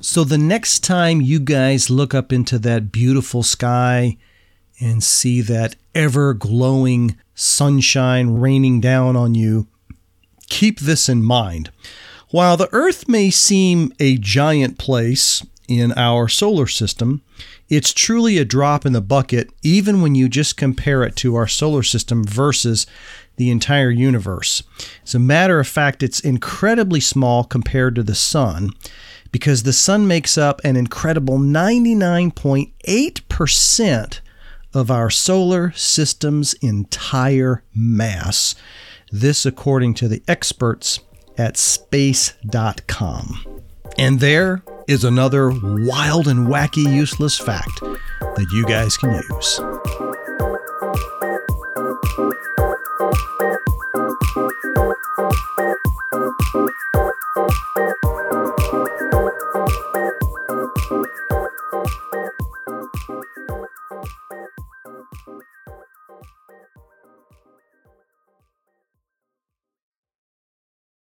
So the next time you guys look up into that beautiful sky and see that ever glowing sunshine raining down on you, keep this in mind. While the Earth may seem a giant place in our solar system, it's truly a drop in the bucket, even when you just compare it to our solar system versus the entire universe. As a matter of fact, it's incredibly small compared to the sun because the sun makes up an incredible 99.8% of our solar system's entire mass. This, according to the experts at space.com. And there is another wild and wacky useless fact that you guys can use.